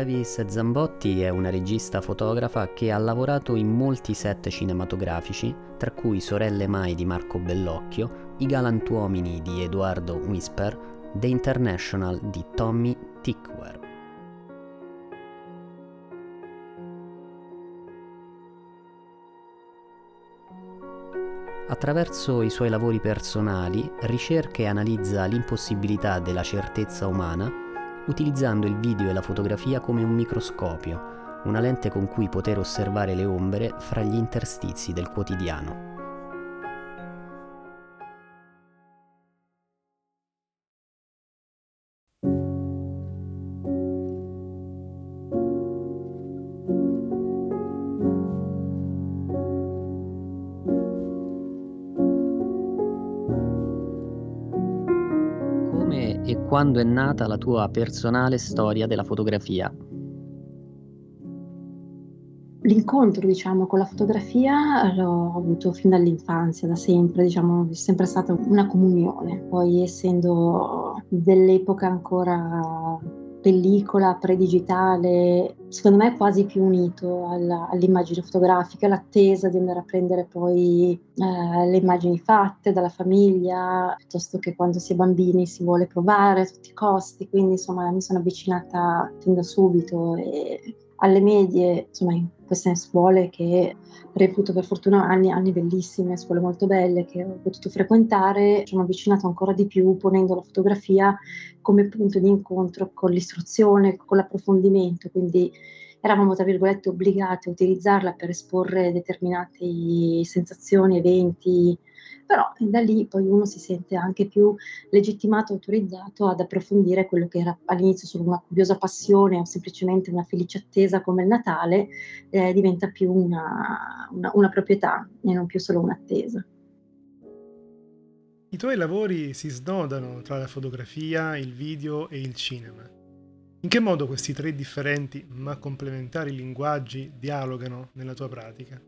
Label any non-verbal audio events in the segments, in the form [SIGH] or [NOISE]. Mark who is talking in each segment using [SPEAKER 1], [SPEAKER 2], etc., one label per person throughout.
[SPEAKER 1] Davis Zambotti è una regista fotografa che ha lavorato in molti set cinematografici, tra cui Sorelle Mai di Marco Bellocchio, I galantuomini di Edoardo Whisper, The International di Tommy Tickware. Attraverso i suoi lavori personali ricerca e analizza l'impossibilità della certezza umana utilizzando il video e la fotografia come un microscopio, una lente con cui poter osservare le ombre fra gli interstizi del quotidiano. Quando è nata la tua personale storia della fotografia?
[SPEAKER 2] L'incontro, diciamo, con la fotografia l'ho avuto fin dall'infanzia, da sempre, diciamo, è sempre stata una comunione. Poi essendo dell'epoca ancora pellicola predigitale, secondo me è quasi più unito alla, all'immagine fotografica, l'attesa di andare a prendere poi eh, le immagini fatte dalla famiglia, piuttosto che quando si è bambini si vuole provare a tutti i costi, quindi insomma mi sono avvicinata fin da subito e alle medie, insomma in queste scuole che reputo per fortuna anni, anni bellissime, scuole molto belle che ho potuto frequentare, ci sono avvicinato ancora di più ponendo la fotografia come punto di incontro con l'istruzione, con l'approfondimento, quindi eravamo tra virgolette obbligati a utilizzarla per esporre determinate sensazioni, eventi, però da lì poi uno si sente anche più legittimato, autorizzato ad approfondire quello che era all'inizio solo una curiosa passione o semplicemente una felice attesa come il Natale, eh, diventa più una, una, una proprietà e non più solo un'attesa.
[SPEAKER 3] I tuoi lavori si snodano tra la fotografia, il video e il cinema. In che modo questi tre differenti ma complementari linguaggi dialogano nella tua pratica?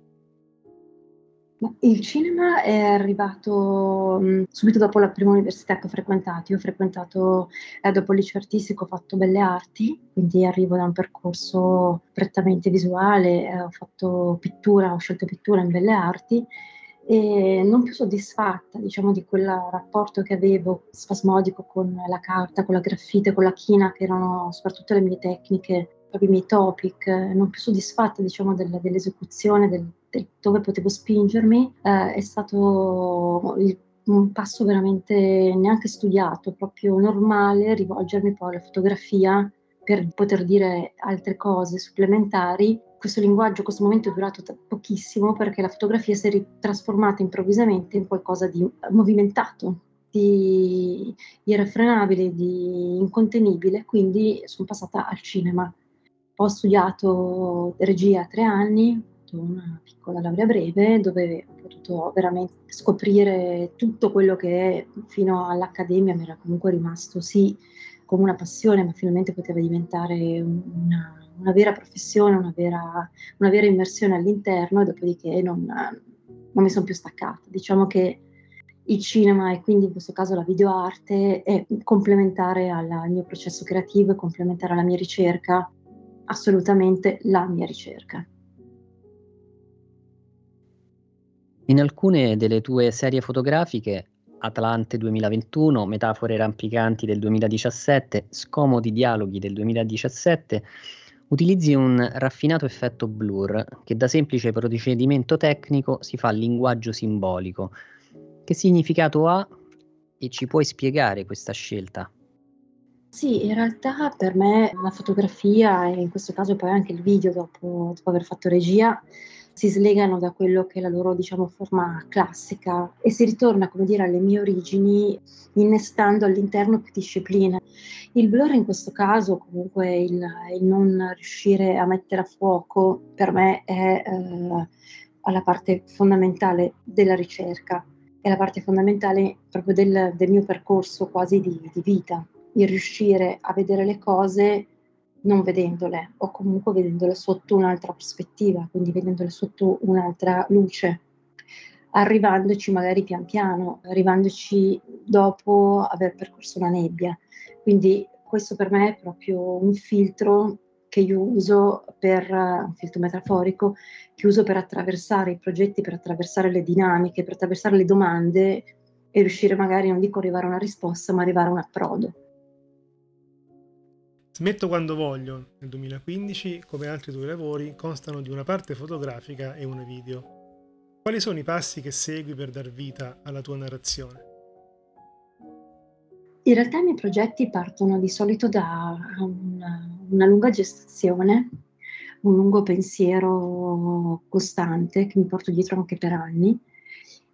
[SPEAKER 2] Il cinema è arrivato mh, subito dopo la prima università che ho frequentato. Io ho frequentato, eh, dopo il liceo artistico, ho fatto belle arti, quindi arrivo da un percorso prettamente visuale, eh, ho fatto pittura, ho scelto pittura in belle arti e non più soddisfatta, diciamo, di quel rapporto che avevo spasmodico con la carta, con la graffite, con la china, che erano soprattutto le mie tecniche i miei topic, non più soddisfatta diciamo del, dell'esecuzione, del, del, dove potevo spingermi, eh, è stato il, un passo veramente neanche studiato, proprio normale, rivolgermi poi alla fotografia per poter dire altre cose supplementari. Questo linguaggio, questo momento è durato t- pochissimo perché la fotografia si è trasformata improvvisamente in qualcosa di movimentato, di irrefrenabile, di incontenibile, quindi sono passata al cinema. Ho studiato regia tre anni, ho una piccola laurea breve dove ho potuto veramente scoprire tutto quello che fino all'accademia mi era comunque rimasto sì come una passione, ma finalmente poteva diventare una, una vera professione, una vera, una vera, immersione all'interno e dopodiché non, non mi sono più staccata. Diciamo che il cinema e quindi in questo caso la videoarte è complementare alla, al mio processo creativo, è complementare alla mia ricerca assolutamente la mia ricerca.
[SPEAKER 1] In alcune delle tue serie fotografiche, Atlante 2021, Metafore rampicanti del 2017, Scomodi dialoghi del 2017, utilizzi un raffinato effetto blur che da semplice procedimento tecnico si fa linguaggio simbolico. Che significato ha e ci puoi spiegare questa scelta?
[SPEAKER 2] Sì, in realtà per me la fotografia e in questo caso poi anche il video dopo, dopo aver fatto regia si slegano da quello che è la loro diciamo, forma classica e si ritorna come dire alle mie origini innestando all'interno più discipline. Il blur in questo caso comunque il, il non riuscire a mettere a fuoco per me è eh, la parte fondamentale della ricerca, è la parte fondamentale proprio del, del mio percorso quasi di, di vita, il riuscire a vedere le cose non vedendole o comunque vedendole sotto un'altra prospettiva, quindi vedendole sotto un'altra luce, arrivandoci magari pian piano, arrivandoci dopo aver percorso la nebbia. Quindi questo per me è proprio un filtro che io uso per, un filtro metaforico, che uso per attraversare i progetti, per attraversare le dinamiche, per attraversare le domande e riuscire magari, non dico arrivare a una risposta, ma arrivare a un approdo.
[SPEAKER 3] Smetto quando voglio, nel 2015, come altri tuoi lavori, constano di una parte fotografica e una video. Quali sono i passi che segui per dar vita alla tua narrazione?
[SPEAKER 2] In realtà i miei progetti partono di solito da una, una lunga gestazione, un lungo pensiero costante che mi porto dietro anche per anni,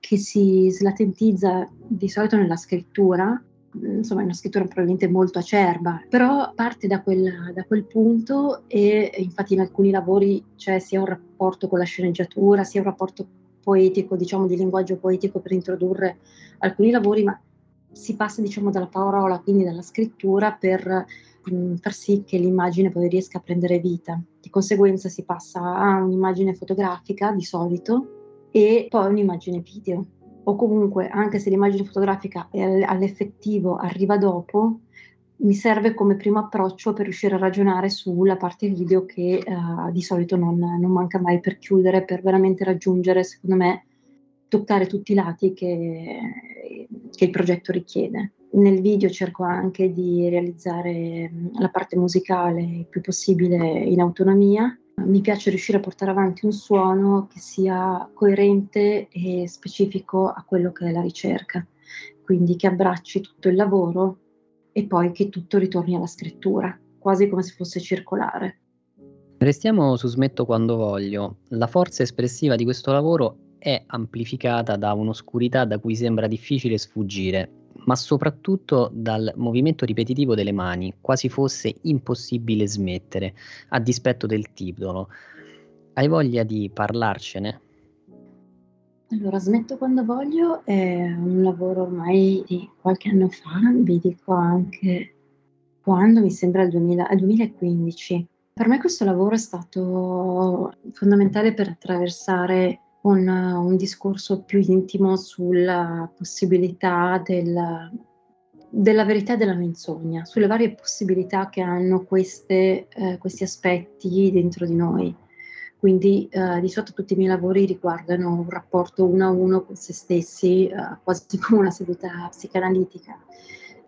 [SPEAKER 2] che si slatentizza di solito nella scrittura insomma è una scrittura probabilmente molto acerba, però parte da quel, da quel punto e infatti in alcuni lavori c'è sia un rapporto con la sceneggiatura, sia un rapporto poetico, diciamo di linguaggio poetico per introdurre alcuni lavori, ma si passa diciamo dalla parola, quindi dalla scrittura per mh, mm, far sì che l'immagine poi riesca a prendere vita. Di conseguenza si passa a un'immagine fotografica di solito e poi un'immagine video o comunque anche se l'immagine fotografica all'effettivo arriva dopo, mi serve come primo approccio per riuscire a ragionare sulla parte video che uh, di solito non, non, manca mai per chiudere, per veramente raggiungere, secondo me, toccare tutti i lati che, che il progetto richiede. Nel video cerco anche di realizzare la parte musicale il più possibile in autonomia, mi piace riuscire a portare avanti un suono che sia coerente e specifico a quello che è la ricerca, quindi che abbracci tutto il lavoro e poi che tutto ritorni alla scrittura, quasi come se fosse circolare.
[SPEAKER 1] Restiamo su Smetto quando voglio. La forza espressiva di questo lavoro è amplificata da un'oscurità da cui sembra difficile sfuggire, ma soprattutto dal movimento ripetitivo delle mani, quasi fosse impossibile smettere, a dispetto del titolo. Hai voglia di parlarcene?
[SPEAKER 2] Allora, Smetto quando voglio è un lavoro ormai di qualche anno fa, vi dico anche quando, mi sembra il 2000, 2015. Per me questo lavoro è stato fondamentale per attraversare un, un discorso più intimo sulla possibilità del, della verità e della menzogna, sulle varie possibilità che hanno queste, eh, questi aspetti dentro di noi. Quindi eh, di solito tutti i miei lavori riguardano un rapporto uno a uno con se stessi, eh, quasi [LAUGHS] come una seduta psicanalitica.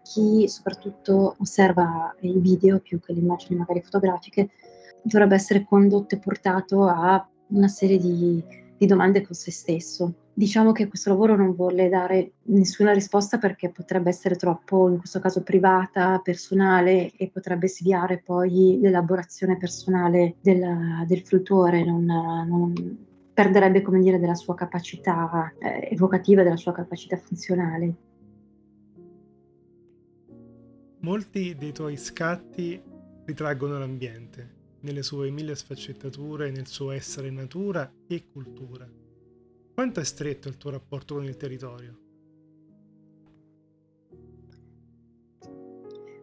[SPEAKER 2] Chi soprattutto osserva i video più che le immagini magari fotografiche dovrebbe essere condotto e portato a una serie di di domande con se stesso. Diciamo che questo lavoro non vuole dare nessuna risposta perché potrebbe essere troppo, in questo caso, privata, personale e potrebbe sviare poi l'elaborazione personale del, del fruttore, non, non perderebbe, come dire, della sua capacità eh, evocativa, della sua capacità funzionale.
[SPEAKER 3] Molti dei tuoi scatti ritraggono l'ambiente, nelle sue mille sfaccettature, nel suo essere natura e cultura. Quanto è stretto il tuo rapporto con il territorio?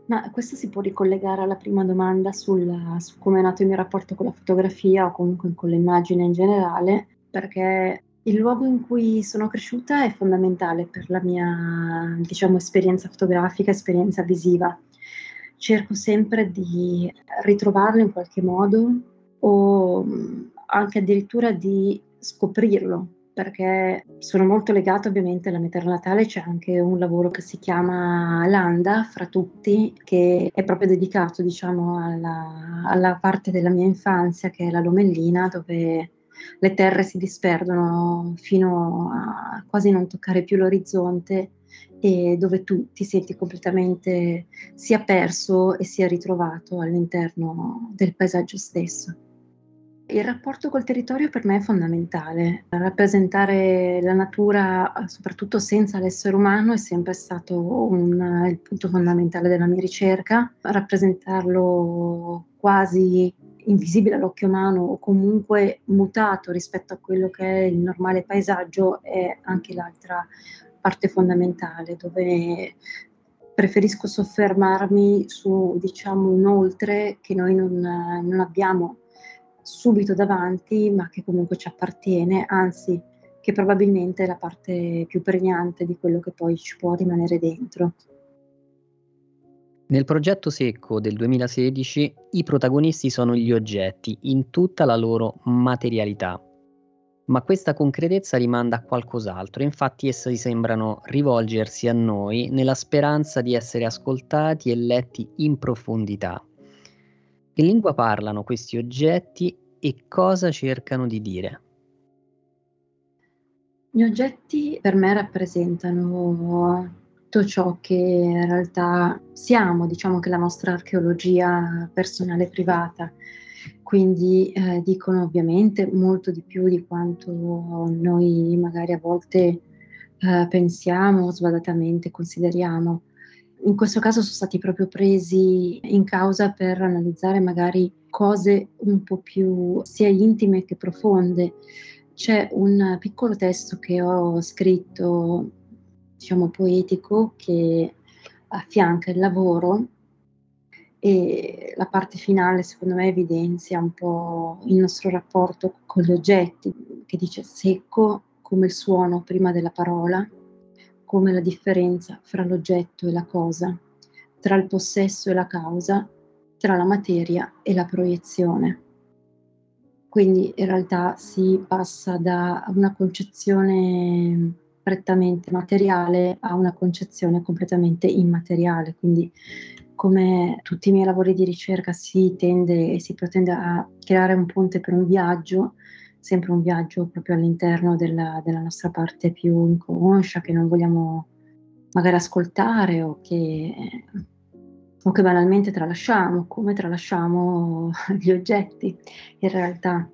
[SPEAKER 2] Ma questo si può ricollegare alla prima domanda sul, su come è nato il mio rapporto con la fotografia o comunque con l'immagine in generale, perché il luogo in cui sono cresciuta è fondamentale per la mia, diciamo, esperienza fotografica, esperienza visiva cerco sempre di ritrovarlo in qualche modo o anche addirittura di scoprirlo perché sono molto legata ovviamente alla terra natale, c'è anche un lavoro che si chiama Landa, fra tutti, che è proprio dedicato diciamo alla, alla parte della mia infanzia che è la Lomellina, dove le terre si disperdono fino a quasi non toccare più l'orizzonte e dove tu ti senti completamente sia perso e sia ritrovato all'interno del paesaggio stesso. Il rapporto col territorio per me è fondamentale. Rappresentare la natura, soprattutto senza l'essere umano, è sempre stato un, il punto fondamentale della mia ricerca. Rappresentarlo quasi invisibile all'occhio umano o comunque mutato rispetto a quello che è il normale paesaggio è anche l'altra parte fondamentale dove preferisco soffermarmi su diciamo un oltre che noi non, non abbiamo subito davanti, ma che comunque ci appartiene, anzi che probabilmente è la parte più pregnante di quello che poi ci può rimanere dentro.
[SPEAKER 1] Nel progetto Secco del 2016 i protagonisti sono gli oggetti in tutta la loro materialità, ma questa concretezza rimanda a qualcos'altro, infatti essi sembrano rivolgersi a noi nella speranza di essere ascoltati e letti in profondità. Che lingua parlano questi oggetti e cosa cercano di dire?
[SPEAKER 2] Gli oggetti per me rappresentano tutto ciò che in realtà siamo, diciamo che la nostra archeologia personale privata, quindi eh, dicono ovviamente molto di più di quanto noi magari a volte eh, pensiamo, sbadatamente consideriamo in questo caso sono stati proprio presi in causa per analizzare magari cose un po' più sia intime che profonde. C'è un piccolo testo che ho scritto, diciamo poetico, che affianca il lavoro e la parte finale secondo me evidenzia un po' il nostro rapporto con gli oggetti, che dice secco come il suono prima della parola, come la differenza fra l'oggetto e la cosa, tra il possesso e la causa, tra la materia e la proiezione. Quindi in realtà si passa da una concezione prettamente materiale a una concezione completamente immateriale. Quindi come tutti i miei lavori di ricerca si tende e si pretende a creare un ponte per un viaggio, sempre un viaggio proprio all'interno della, della nostra parte più inconscia che non vogliamo magari ascoltare o che, o che banalmente tralasciamo, come tralasciamo [LAUGHS] gli oggetti in realtà.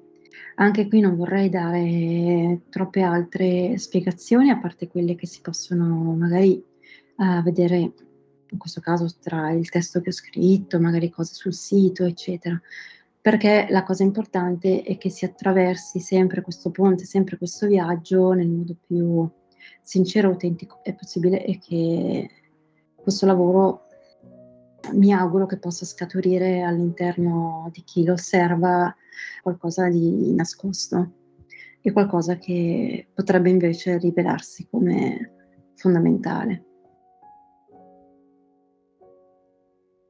[SPEAKER 2] Anche qui non vorrei dare troppe altre spiegazioni, a parte quelle che si possono magari uh, vedere, in questo caso tra il testo che ho scritto, magari cose sul sito, eccetera perché la cosa importante è che si attraversi sempre questo ponte, sempre questo viaggio nel modo più sincero e autentico è possibile e che questo lavoro mi auguro che possa scaturire all'interno di chi lo osserva qualcosa di nascosto e qualcosa che potrebbe invece rivelarsi come fondamentale.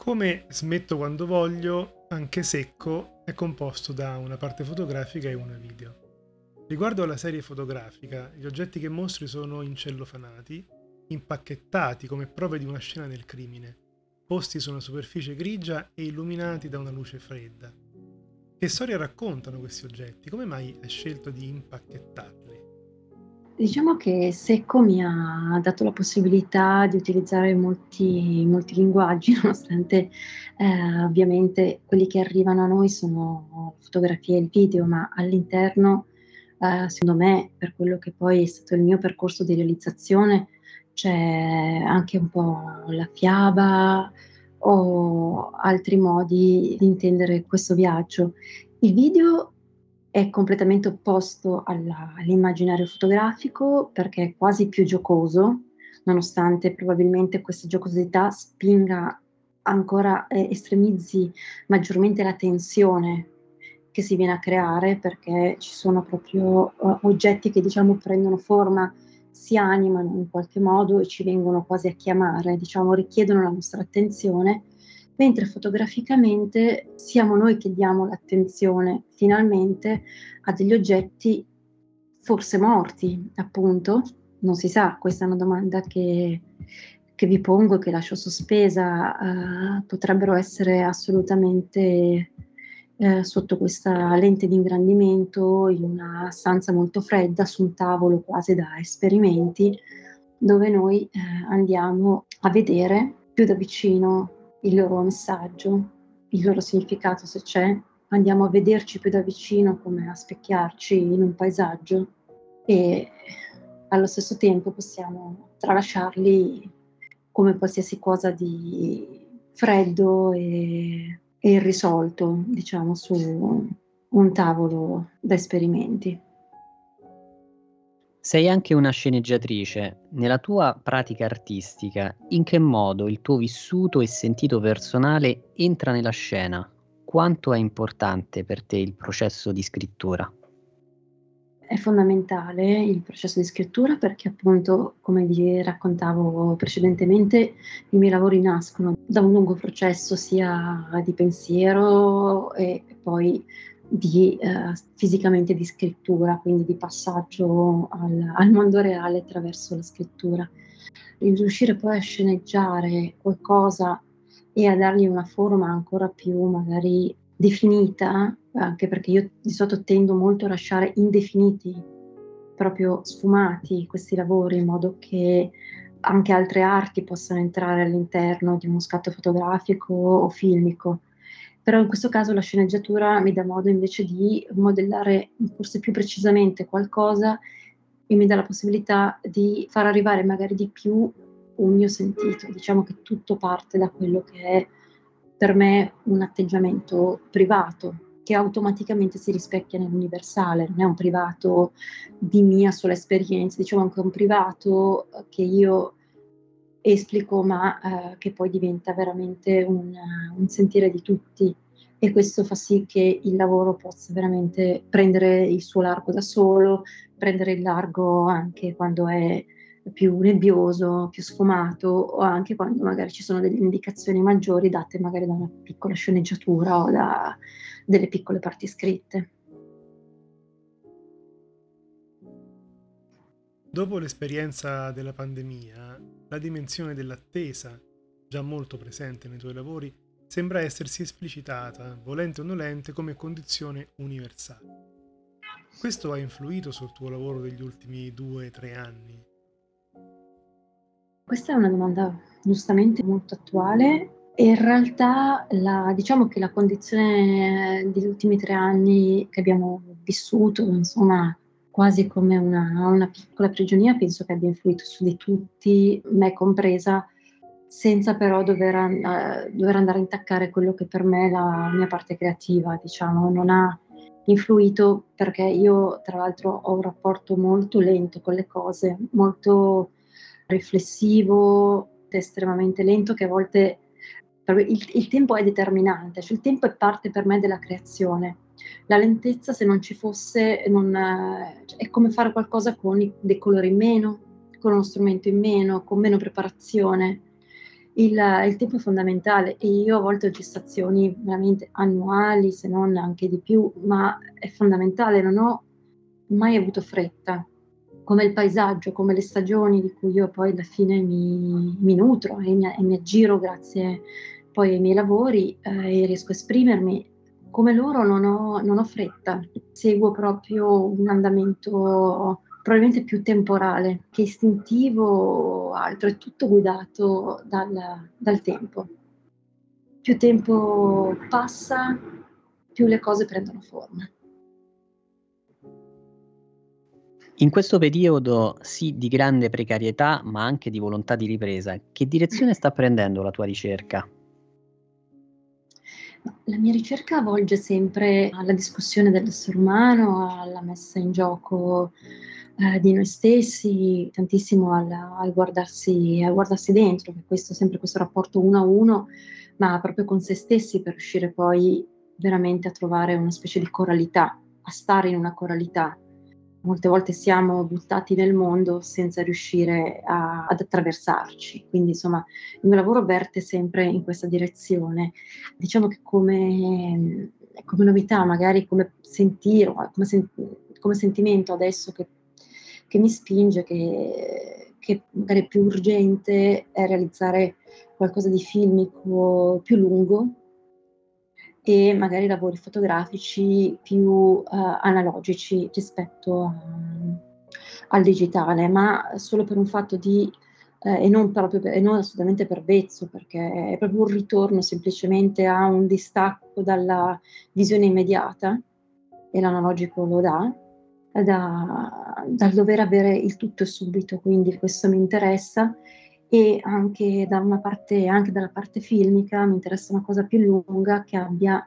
[SPEAKER 3] Come smetto quando voglio, anche secco, è composto da una parte fotografica e una video. Riguardo alla serie fotografica, gli oggetti che mostri sono incellofanati, impacchettati come prove di una scena del crimine, posti su una superficie grigia e illuminati da una luce fredda. Che storia raccontano questi oggetti? Come mai hai scelto di impacchettarli?
[SPEAKER 2] Diciamo che Secco mi ha dato la possibilità di utilizzare molti, molti linguaggi, [LAUGHS] nonostante eh, ovviamente quelli che arrivano a noi sono fotografie e video, ma all'interno, eh, secondo me, per quello che poi è stato il mio percorso di realizzazione, c'è anche un po' la fiaba o altri modi di intendere questo viaggio. Il video è completamente opposto alla, all'immaginario fotografico perché è quasi più giocoso, nonostante probabilmente questa giocosità spinga ancora, eh, estremizzi maggiormente la tensione che si viene a creare perché ci sono proprio uh, oggetti che diciamo prendono forma, si animano in qualche modo e ci vengono quasi a chiamare, diciamo richiedono la nostra attenzione mentre fotograficamente siamo noi che diamo l'attenzione finalmente a degli oggetti forse morti, appunto, non si sa, questa è una domanda che, che vi pongo che lascio sospesa, uh, potrebbero essere assolutamente uh, sotto questa lente di ingrandimento in una stanza molto fredda, su un tavolo quasi da esperimenti, dove noi uh, andiamo a vedere più da vicino il loro messaggio, il loro significato se c'è, andiamo a vederci più da vicino come a specchiarci in un paesaggio e allo stesso tempo possiamo tralasciarli come qualsiasi cosa di freddo e, e irrisolto, diciamo, su un tavolo da esperimenti.
[SPEAKER 1] Sei anche una sceneggiatrice. Nella tua pratica artistica, in che modo il tuo vissuto e sentito personale entra nella scena? Quanto è importante per te il processo di scrittura?
[SPEAKER 2] È fondamentale il processo di scrittura perché appunto, come vi raccontavo precedentemente, i miei lavori nascono da un lungo processo sia di pensiero e poi di eh, fisicamente di scrittura, quindi di passaggio al, al, mondo reale attraverso la scrittura. Il riuscire poi a sceneggiare qualcosa e a dargli una forma ancora più magari definita, anche perché io di solito tendo molto a lasciare indefiniti, proprio sfumati questi lavori, in modo che anche altre arti possano entrare all'interno di uno scatto fotografico o filmico però in questo caso la sceneggiatura mi dà modo invece di modellare forse più precisamente qualcosa e mi dà la possibilità di far arrivare magari di più un mio sentito. Diciamo che tutto parte da quello che è per me un atteggiamento privato che automaticamente si rispecchia nell'universale, non è un privato di mia sola esperienza, diciamo anche un privato che io esplico, ma eh, che poi diventa veramente un, un, sentire di tutti e questo fa sì che il lavoro possa veramente prendere il suo largo da solo, prendere il largo anche quando è più nebbioso, più sfumato o anche quando magari ci sono delle indicazioni maggiori date magari da una piccola sceneggiatura o da delle piccole parti scritte.
[SPEAKER 3] Dopo l'esperienza della pandemia, la dimensione dell'attesa, già molto presente nei tuoi lavori, sembra essersi esplicitata, volente o nolente, come condizione universale. Questo ha influito sul tuo lavoro degli ultimi due o tre anni?
[SPEAKER 2] Questa è una domanda giustamente molto attuale in realtà la, diciamo che la condizione degli ultimi tre anni che abbiamo vissuto, insomma, quasi come una, una piccola prigionia, penso che abbia influito su di tutti, me compresa, senza però dover, uh, dover, andare a intaccare quello che per me è la mia parte creativa, diciamo, non ha influito perché io tra l'altro ho un rapporto molto lento con le cose, molto riflessivo, estremamente lento che a volte il, il tempo è determinante, cioè il tempo è parte per me della creazione la lentezza se non ci fosse non, cioè, è come fare qualcosa con i, dei colori in meno, con uno strumento in meno, con meno preparazione. Il, il, tempo è fondamentale e io a volte ho gestazioni veramente annuali, se non anche di più, ma è fondamentale, non ho mai avuto fretta, come il paesaggio, come le stagioni di cui io poi alla fine mi, mi nutro e mi, e mi, aggiro grazie poi ai miei lavori eh, e riesco a esprimermi come loro non ho, non ho fretta, seguo proprio un andamento probabilmente più temporale che istintivo o altro, è tutto guidato dal, dal tempo. Più tempo passa, più le cose prendono forma.
[SPEAKER 1] In questo periodo sì di grande precarietà, ma anche di volontà di ripresa, che direzione sta prendendo la tua ricerca?
[SPEAKER 2] La mia ricerca volge sempre alla discussione dell'essere umano, alla messa in gioco eh, di noi stessi, tantissimo al, al, guardarsi, al guardarsi dentro, questo, sempre questo rapporto uno a uno, ma proprio con se stessi per riuscire poi veramente a trovare una specie di coralità, a stare in una coralità molte volte siamo buttati nel mondo senza riuscire a, ad attraversarci. Quindi, insomma, il mio lavoro verte sempre in questa direzione. Diciamo che come, come novità, magari come sentire, come, sen- come sentimento adesso che, che mi spinge, che, che magari è più urgente, è realizzare qualcosa di filmico più lungo, e magari lavori fotografici più uh, analogici rispetto a, al digitale, ma solo per un fatto di eh, e, non proprio e non assolutamente per vezzo, perché è proprio un ritorno semplicemente a un distacco dalla visione immediata, e l'analogico lo dà, da, dal dover avere il tutto subito, quindi questo mi interessa e anche, da parte, anche dalla parte filmica mi interessa una cosa più lunga che abbia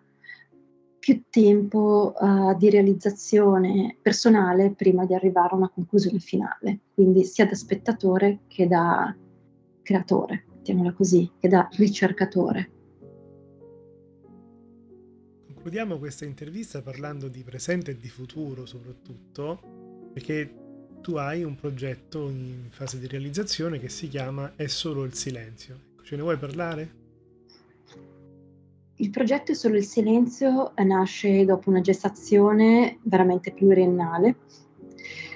[SPEAKER 2] più tempo uh, di realizzazione personale prima di arrivare a una conclusione finale, quindi sia da spettatore che da creatore, mettiamola così, che da ricercatore.
[SPEAKER 3] Concludiamo questa intervista parlando di presente e di futuro soprattutto, perché tu hai un progetto in fase di realizzazione che si chiama È solo il silenzio. Ce ne vuoi parlare?
[SPEAKER 2] Il progetto È solo il silenzio nasce dopo una gestazione veramente pluriennale.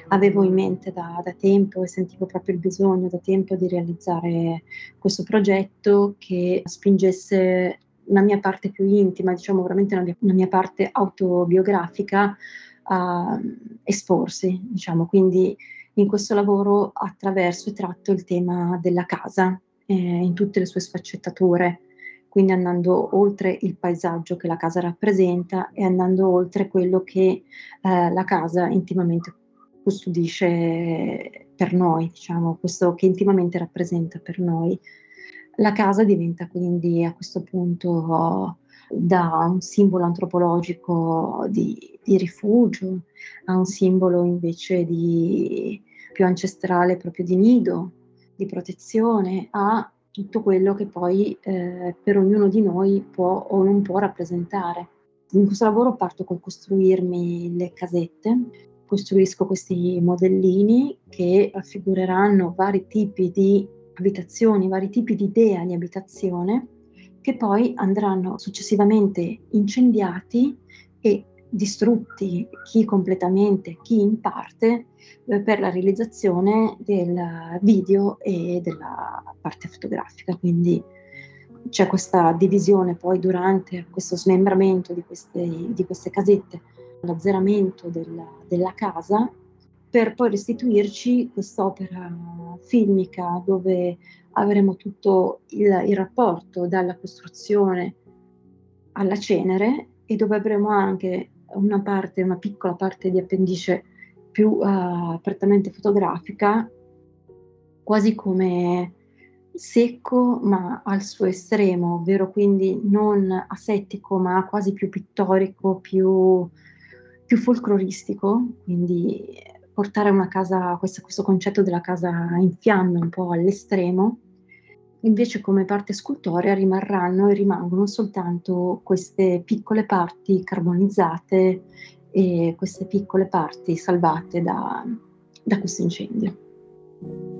[SPEAKER 2] Avevo in mente da, da, tempo e sentivo proprio il bisogno da tempo di realizzare questo progetto che spingesse una mia parte più intima, diciamo veramente una una mia parte autobiografica a esporsi, diciamo. Quindi in questo lavoro attraverso e tratto il tema della casa eh, in tutte le sue sfaccettature quindi andando oltre il paesaggio che la casa rappresenta e andando oltre quello che eh, la casa intimamente custodisce per noi, diciamo, questo che intimamente rappresenta per noi. La casa diventa quindi a questo punto da un simbolo antropologico di, di rifugio a un simbolo invece di, più ancestrale proprio di nido, di protezione, a tutto quello che poi eh, per ognuno di noi può o non può rappresentare. In questo lavoro parto col costruirmi le casette, costruisco questi modellini che raffigureranno vari tipi di abitazioni, vari tipi di idea di abitazione che poi andranno successivamente incendiati e distrutti, chi completamente, chi in parte, eh, per la realizzazione del video e della parte fotografica. Quindi c'è questa divisione poi durante questo smembramento di queste, di queste casette, l'azzeramento della, della casa, per poi restituirci quest'opera filmica dove avremo tutto il, il rapporto dalla costruzione alla cenere e dove avremo anche una parte, una piccola parte di appendice più uh, prettamente fotografica, quasi come secco ma al suo estremo, ovvero quindi non asettico ma quasi più pittorico, più, più folcloristico, quindi portare casa, questo, questo concetto della casa in fiamme un po' all'estremo invece come parte scultorea rimarranno e rimangono soltanto queste piccole parti carbonizzate e queste piccole parti salvate da, da questo incendio.